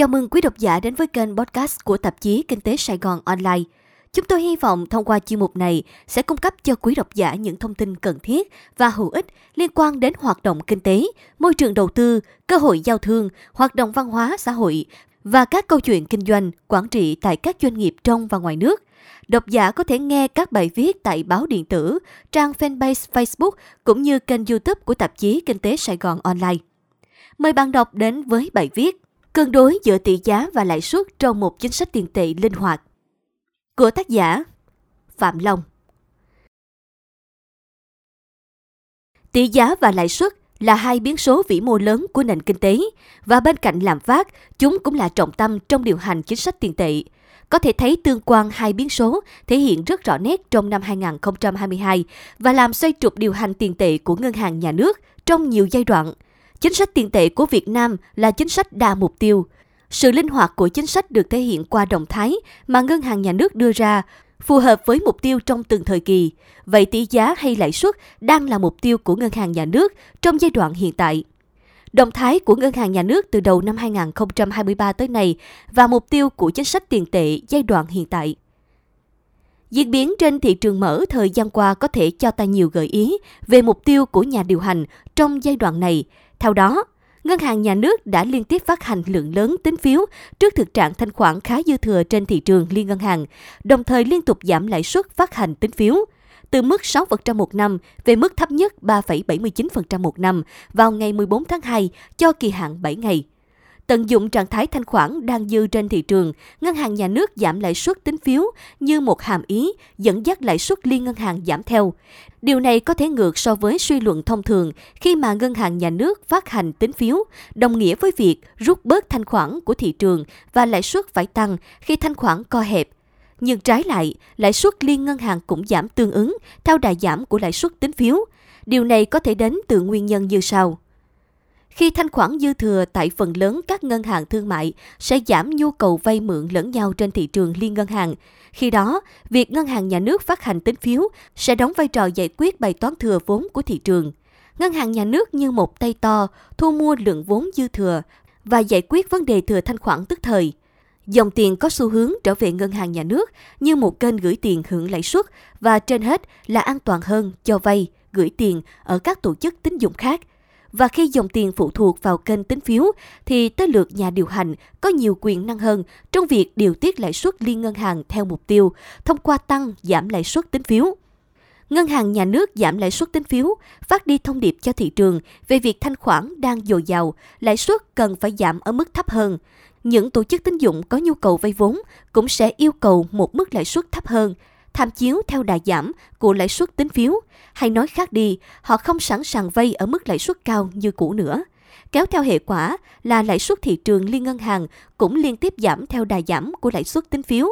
Chào mừng quý độc giả đến với kênh podcast của tạp chí Kinh tế Sài Gòn Online. Chúng tôi hy vọng thông qua chuyên mục này sẽ cung cấp cho quý độc giả những thông tin cần thiết và hữu ích liên quan đến hoạt động kinh tế, môi trường đầu tư, cơ hội giao thương, hoạt động văn hóa xã hội và các câu chuyện kinh doanh, quản trị tại các doanh nghiệp trong và ngoài nước. Độc giả có thể nghe các bài viết tại báo điện tử, trang fanpage Facebook cũng như kênh YouTube của tạp chí Kinh tế Sài Gòn Online. Mời bạn đọc đến với bài viết Cân đối giữa tỷ giá và lãi suất trong một chính sách tiền tệ linh hoạt của tác giả Phạm Long. Tỷ giá và lãi suất là hai biến số vĩ mô lớn của nền kinh tế và bên cạnh lạm phát, chúng cũng là trọng tâm trong điều hành chính sách tiền tệ. Có thể thấy tương quan hai biến số thể hiện rất rõ nét trong năm 2022 và làm xoay trục điều hành tiền tệ của ngân hàng nhà nước trong nhiều giai đoạn. Chính sách tiền tệ của Việt Nam là chính sách đa mục tiêu. Sự linh hoạt của chính sách được thể hiện qua động thái mà ngân hàng nhà nước đưa ra, phù hợp với mục tiêu trong từng thời kỳ. Vậy tỷ giá hay lãi suất đang là mục tiêu của ngân hàng nhà nước trong giai đoạn hiện tại. Động thái của ngân hàng nhà nước từ đầu năm 2023 tới nay và mục tiêu của chính sách tiền tệ giai đoạn hiện tại. Diễn biến trên thị trường mở thời gian qua có thể cho ta nhiều gợi ý về mục tiêu của nhà điều hành trong giai đoạn này. Theo đó, Ngân hàng nhà nước đã liên tiếp phát hành lượng lớn tín phiếu trước thực trạng thanh khoản khá dư thừa trên thị trường liên ngân hàng, đồng thời liên tục giảm lãi suất phát hành tín phiếu từ mức 6% một năm về mức thấp nhất 3,79% một năm vào ngày 14 tháng 2 cho kỳ hạn 7 ngày. Tận dụng trạng thái thanh khoản đang dư trên thị trường, ngân hàng nhà nước giảm lãi suất tín phiếu như một hàm ý dẫn dắt lãi suất liên ngân hàng giảm theo. Điều này có thể ngược so với suy luận thông thường khi mà ngân hàng nhà nước phát hành tín phiếu, đồng nghĩa với việc rút bớt thanh khoản của thị trường và lãi suất phải tăng khi thanh khoản co hẹp. Nhưng trái lại, lãi suất liên ngân hàng cũng giảm tương ứng theo đà giảm của lãi suất tín phiếu. Điều này có thể đến từ nguyên nhân như sau. Khi thanh khoản dư thừa tại phần lớn các ngân hàng thương mại sẽ giảm nhu cầu vay mượn lẫn nhau trên thị trường liên ngân hàng. Khi đó, việc ngân hàng nhà nước phát hành tín phiếu sẽ đóng vai trò giải quyết bài toán thừa vốn của thị trường. Ngân hàng nhà nước như một tay to thu mua lượng vốn dư thừa và giải quyết vấn đề thừa thanh khoản tức thời. Dòng tiền có xu hướng trở về ngân hàng nhà nước như một kênh gửi tiền hưởng lãi suất và trên hết là an toàn hơn cho vay, gửi tiền ở các tổ chức tín dụng khác và khi dòng tiền phụ thuộc vào kênh tín phiếu thì tới lượt nhà điều hành có nhiều quyền năng hơn trong việc điều tiết lãi suất liên ngân hàng theo mục tiêu thông qua tăng giảm lãi suất tín phiếu. Ngân hàng nhà nước giảm lãi suất tín phiếu, phát đi thông điệp cho thị trường về việc thanh khoản đang dồi dào, lãi suất cần phải giảm ở mức thấp hơn. Những tổ chức tín dụng có nhu cầu vay vốn cũng sẽ yêu cầu một mức lãi suất thấp hơn tham chiếu theo đà giảm của lãi suất tín phiếu, hay nói khác đi, họ không sẵn sàng vay ở mức lãi suất cao như cũ nữa. Kéo theo hệ quả là lãi suất thị trường liên ngân hàng cũng liên tiếp giảm theo đà giảm của lãi suất tín phiếu.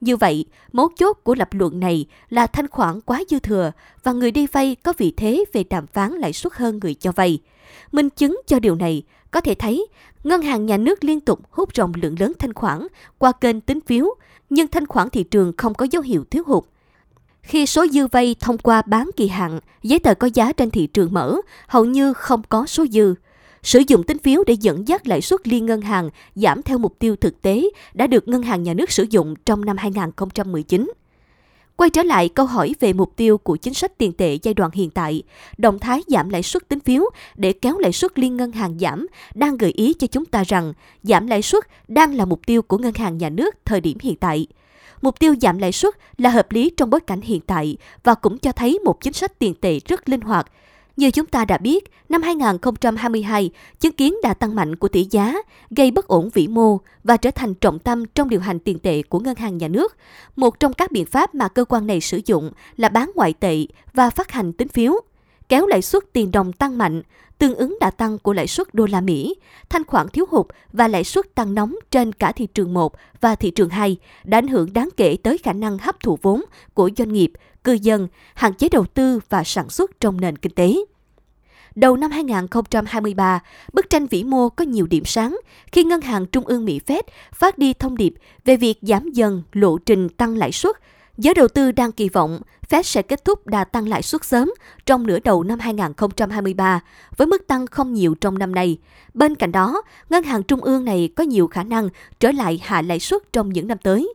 Như vậy, mấu chốt của lập luận này là thanh khoản quá dư thừa và người đi vay có vị thế về đàm phán lãi suất hơn người cho vay. Minh chứng cho điều này, có thể thấy ngân hàng nhà nước liên tục hút rộng lượng lớn thanh khoản qua kênh tín phiếu nhưng thanh khoản thị trường không có dấu hiệu thiếu hụt. Khi số dư vay thông qua bán kỳ hạn, giấy tờ có giá trên thị trường mở, hầu như không có số dư. Sử dụng tín phiếu để dẫn dắt lãi suất liên ngân hàng giảm theo mục tiêu thực tế đã được Ngân hàng Nhà nước sử dụng trong năm 2019. Quay trở lại câu hỏi về mục tiêu của chính sách tiền tệ giai đoạn hiện tại, động thái giảm lãi suất tín phiếu để kéo lãi suất liên ngân hàng giảm đang gợi ý cho chúng ta rằng giảm lãi suất đang là mục tiêu của ngân hàng nhà nước thời điểm hiện tại. Mục tiêu giảm lãi suất là hợp lý trong bối cảnh hiện tại và cũng cho thấy một chính sách tiền tệ rất linh hoạt, như chúng ta đã biết, năm 2022 chứng kiến đà tăng mạnh của tỷ giá gây bất ổn vĩ mô và trở thành trọng tâm trong điều hành tiền tệ của ngân hàng nhà nước. Một trong các biện pháp mà cơ quan này sử dụng là bán ngoại tệ và phát hành tín phiếu, kéo lãi suất tiền đồng tăng mạnh, tương ứng đà tăng của lãi suất đô la Mỹ, thanh khoản thiếu hụt và lãi suất tăng nóng trên cả thị trường 1 và thị trường 2 đã ảnh hưởng đáng kể tới khả năng hấp thụ vốn của doanh nghiệp, cư dân, hạn chế đầu tư và sản xuất trong nền kinh tế. Đầu năm 2023, bức tranh vĩ mô có nhiều điểm sáng khi Ngân hàng Trung ương Mỹ Fed phát đi thông điệp về việc giảm dần lộ trình tăng lãi suất Giới đầu tư đang kỳ vọng Fed sẽ kết thúc đà tăng lãi suất sớm trong nửa đầu năm 2023 với mức tăng không nhiều trong năm nay. Bên cạnh đó, ngân hàng trung ương này có nhiều khả năng trở lại hạ lãi suất trong những năm tới.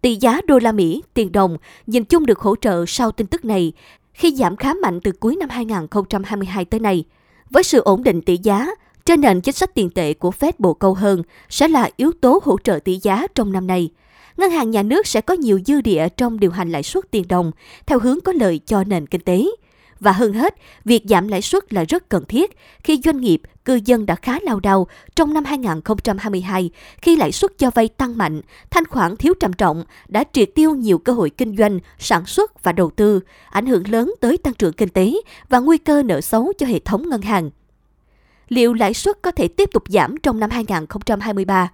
Tỷ giá đô la Mỹ, tiền đồng nhìn chung được hỗ trợ sau tin tức này khi giảm khá mạnh từ cuối năm 2022 tới nay. Với sự ổn định tỷ giá, trên nền chính sách tiền tệ của Fed bộ câu hơn sẽ là yếu tố hỗ trợ tỷ giá trong năm nay ngân hàng nhà nước sẽ có nhiều dư địa trong điều hành lãi suất tiền đồng theo hướng có lợi cho nền kinh tế. Và hơn hết, việc giảm lãi suất là rất cần thiết khi doanh nghiệp, cư dân đã khá lao đao trong năm 2022 khi lãi suất cho vay tăng mạnh, thanh khoản thiếu trầm trọng đã triệt tiêu nhiều cơ hội kinh doanh, sản xuất và đầu tư, ảnh hưởng lớn tới tăng trưởng kinh tế và nguy cơ nợ xấu cho hệ thống ngân hàng. Liệu lãi suất có thể tiếp tục giảm trong năm 2023?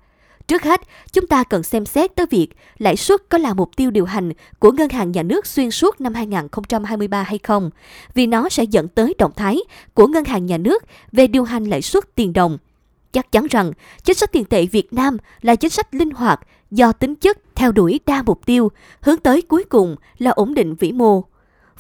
Trước hết, chúng ta cần xem xét tới việc lãi suất có là mục tiêu điều hành của ngân hàng nhà nước xuyên suốt năm 2023 hay không, vì nó sẽ dẫn tới động thái của ngân hàng nhà nước về điều hành lãi suất tiền đồng. Chắc chắn rằng chính sách tiền tệ Việt Nam là chính sách linh hoạt do tính chất theo đuổi đa mục tiêu, hướng tới cuối cùng là ổn định vĩ mô.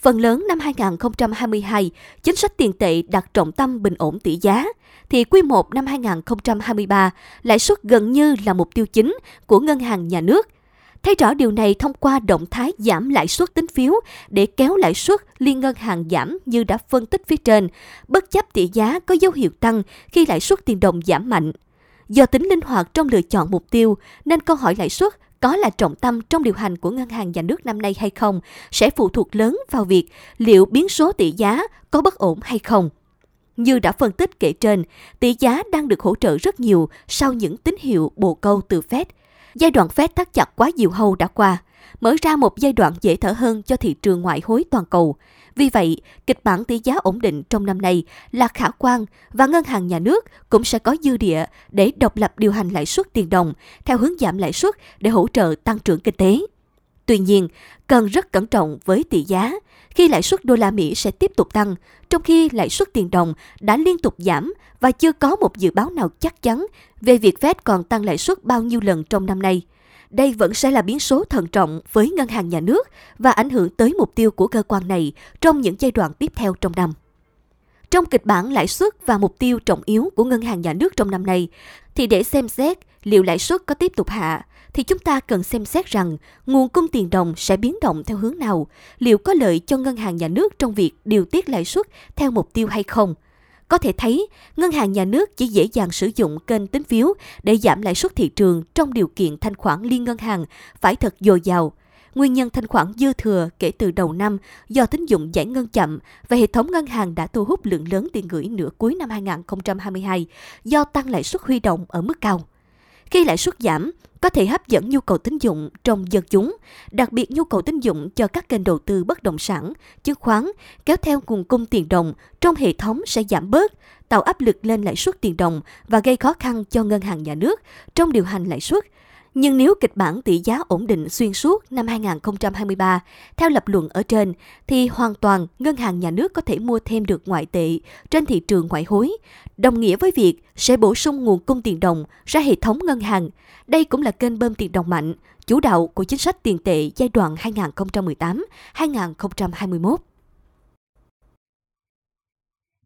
Phần lớn năm 2022, chính sách tiền tệ đặt trọng tâm bình ổn tỷ giá, thì quý 1 năm 2023, lãi suất gần như là mục tiêu chính của ngân hàng nhà nước. Thấy rõ điều này thông qua động thái giảm lãi suất tín phiếu để kéo lãi suất liên ngân hàng giảm như đã phân tích phía trên, bất chấp tỷ giá có dấu hiệu tăng khi lãi suất tiền đồng giảm mạnh. Do tính linh hoạt trong lựa chọn mục tiêu, nên câu hỏi lãi suất có là trọng tâm trong điều hành của ngân hàng nhà nước năm nay hay không sẽ phụ thuộc lớn vào việc liệu biến số tỷ giá có bất ổn hay không. Như đã phân tích kể trên, tỷ giá đang được hỗ trợ rất nhiều sau những tín hiệu bồ câu từ Fed. Giai đoạn Fed thắt chặt quá nhiều hâu đã qua, mở ra một giai đoạn dễ thở hơn cho thị trường ngoại hối toàn cầu. Vì vậy, kịch bản tỷ giá ổn định trong năm nay là khả quan và ngân hàng nhà nước cũng sẽ có dư địa để độc lập điều hành lãi suất tiền đồng theo hướng giảm lãi suất để hỗ trợ tăng trưởng kinh tế. Tuy nhiên, cần rất cẩn trọng với tỷ giá khi lãi suất đô la Mỹ sẽ tiếp tục tăng, trong khi lãi suất tiền đồng đã liên tục giảm và chưa có một dự báo nào chắc chắn về việc Fed còn tăng lãi suất bao nhiêu lần trong năm nay. Đây vẫn sẽ là biến số thận trọng với ngân hàng nhà nước và ảnh hưởng tới mục tiêu của cơ quan này trong những giai đoạn tiếp theo trong năm. Trong kịch bản lãi suất và mục tiêu trọng yếu của ngân hàng nhà nước trong năm nay, thì để xem xét liệu lãi suất có tiếp tục hạ, thì chúng ta cần xem xét rằng nguồn cung tiền đồng sẽ biến động theo hướng nào, liệu có lợi cho ngân hàng nhà nước trong việc điều tiết lãi suất theo mục tiêu hay không. Có thể thấy, ngân hàng nhà nước chỉ dễ dàng sử dụng kênh tín phiếu để giảm lãi suất thị trường trong điều kiện thanh khoản liên ngân hàng phải thật dồi dào. Nguyên nhân thanh khoản dư thừa kể từ đầu năm do tín dụng giải ngân chậm và hệ thống ngân hàng đã thu hút lượng lớn tiền gửi nửa cuối năm 2022 do tăng lãi suất huy động ở mức cao. Khi lãi suất giảm, có thể hấp dẫn nhu cầu tín dụng trong dân chúng, đặc biệt nhu cầu tín dụng cho các kênh đầu tư bất động sản, chứng khoán, kéo theo nguồn cung tiền đồng trong hệ thống sẽ giảm bớt, tạo áp lực lên lãi suất tiền đồng và gây khó khăn cho ngân hàng nhà nước trong điều hành lãi suất. Nhưng nếu kịch bản tỷ giá ổn định xuyên suốt năm 2023 theo lập luận ở trên thì hoàn toàn ngân hàng nhà nước có thể mua thêm được ngoại tệ trên thị trường ngoại hối, đồng nghĩa với việc sẽ bổ sung nguồn cung tiền đồng ra hệ thống ngân hàng. Đây cũng là kênh bơm tiền đồng mạnh, chủ đạo của chính sách tiền tệ giai đoạn 2018-2021.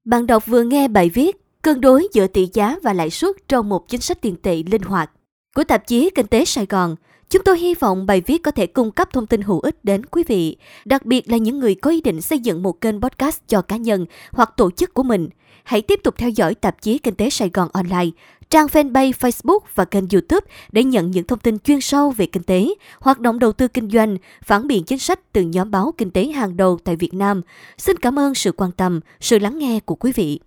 Bạn đọc vừa nghe bài viết Cân đối giữa tỷ giá và lãi suất trong một chính sách tiền tệ linh hoạt của tạp chí Kinh tế Sài Gòn. Chúng tôi hy vọng bài viết có thể cung cấp thông tin hữu ích đến quý vị, đặc biệt là những người có ý định xây dựng một kênh podcast cho cá nhân hoặc tổ chức của mình. Hãy tiếp tục theo dõi tạp chí Kinh tế Sài Gòn online, trang fanpage Facebook và kênh YouTube để nhận những thông tin chuyên sâu về kinh tế, hoạt động đầu tư kinh doanh, phản biện chính sách từ nhóm báo kinh tế hàng đầu tại Việt Nam. Xin cảm ơn sự quan tâm, sự lắng nghe của quý vị.